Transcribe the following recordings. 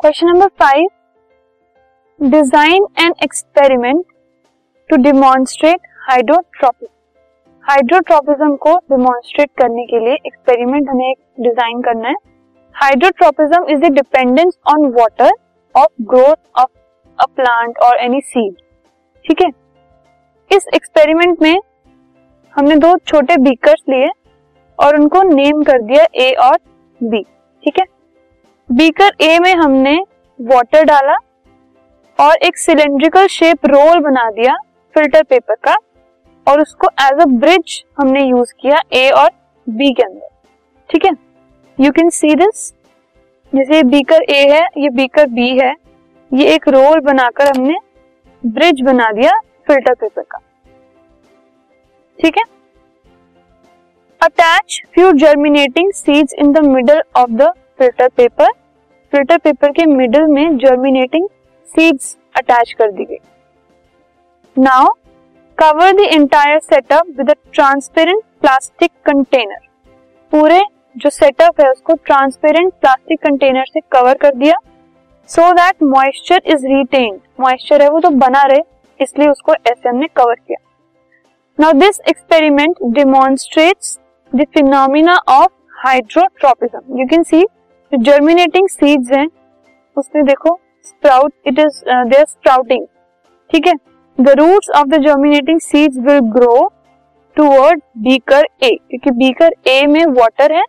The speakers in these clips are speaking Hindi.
Question number five design an experiment to demonstrate hydrotropism hydrotropism को डिमॉन्स्ट्रेट करने के लिए एक्सपेरिमेंट हमें डिज़ाइन करना है. Hydrotropism is the dependence on water of growth of a plant और एनी सीड ठीक है? इस एक्सपेरिमेंट में हमने दो छोटे बीकर्स लिए और उनको नेम कर दिया ए और बी ठीक है? बीकर ए में हमने वाटर डाला और एक सिलेंड्रिकल शेप रोल बना दिया फ़िल्टर पेपर का और उसको एज अ ब्रिज हमने यूज़ किया ए और बी के अंदर। ठीक है? यू कैन सी दिस जैसे बीकर ए है, ये बीकर बी है, ये एक रोल बनाकर हमने ब्रिज बना दिया फ़िल्टर पेपर का। ठीक है? Attach few germinating seeds in the middle of the filter paper filter paper के मिडल में जर्मिनेटिंग सीड्स अटैच कर दी गई। Now cover the entire setup with transparent plastic container पूरे जो सेटअप है उसको ट्रांसपेरेंट प्लास्टिक कंटेनर से कवर कर दिया so that moisture is retained moisture है वो तो बना रहे, इसलिए उसको ऐसे हमने कवर किया। Now this experiment demonstrates the phenomena of hydrotropism you can see germinating seeds हैं, उसमें देखो sprout it is there sprouting ठीक है? The roots of the germinating seeds will grow toward beaker A क्योंकि बीकर ए में वाटर है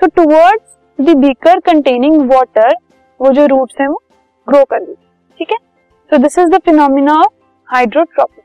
so towards the beaker containing water वो जो रूट्स हैं, वो ग्रो कर दी ठीक है? So this is the phenomena of hydrotropic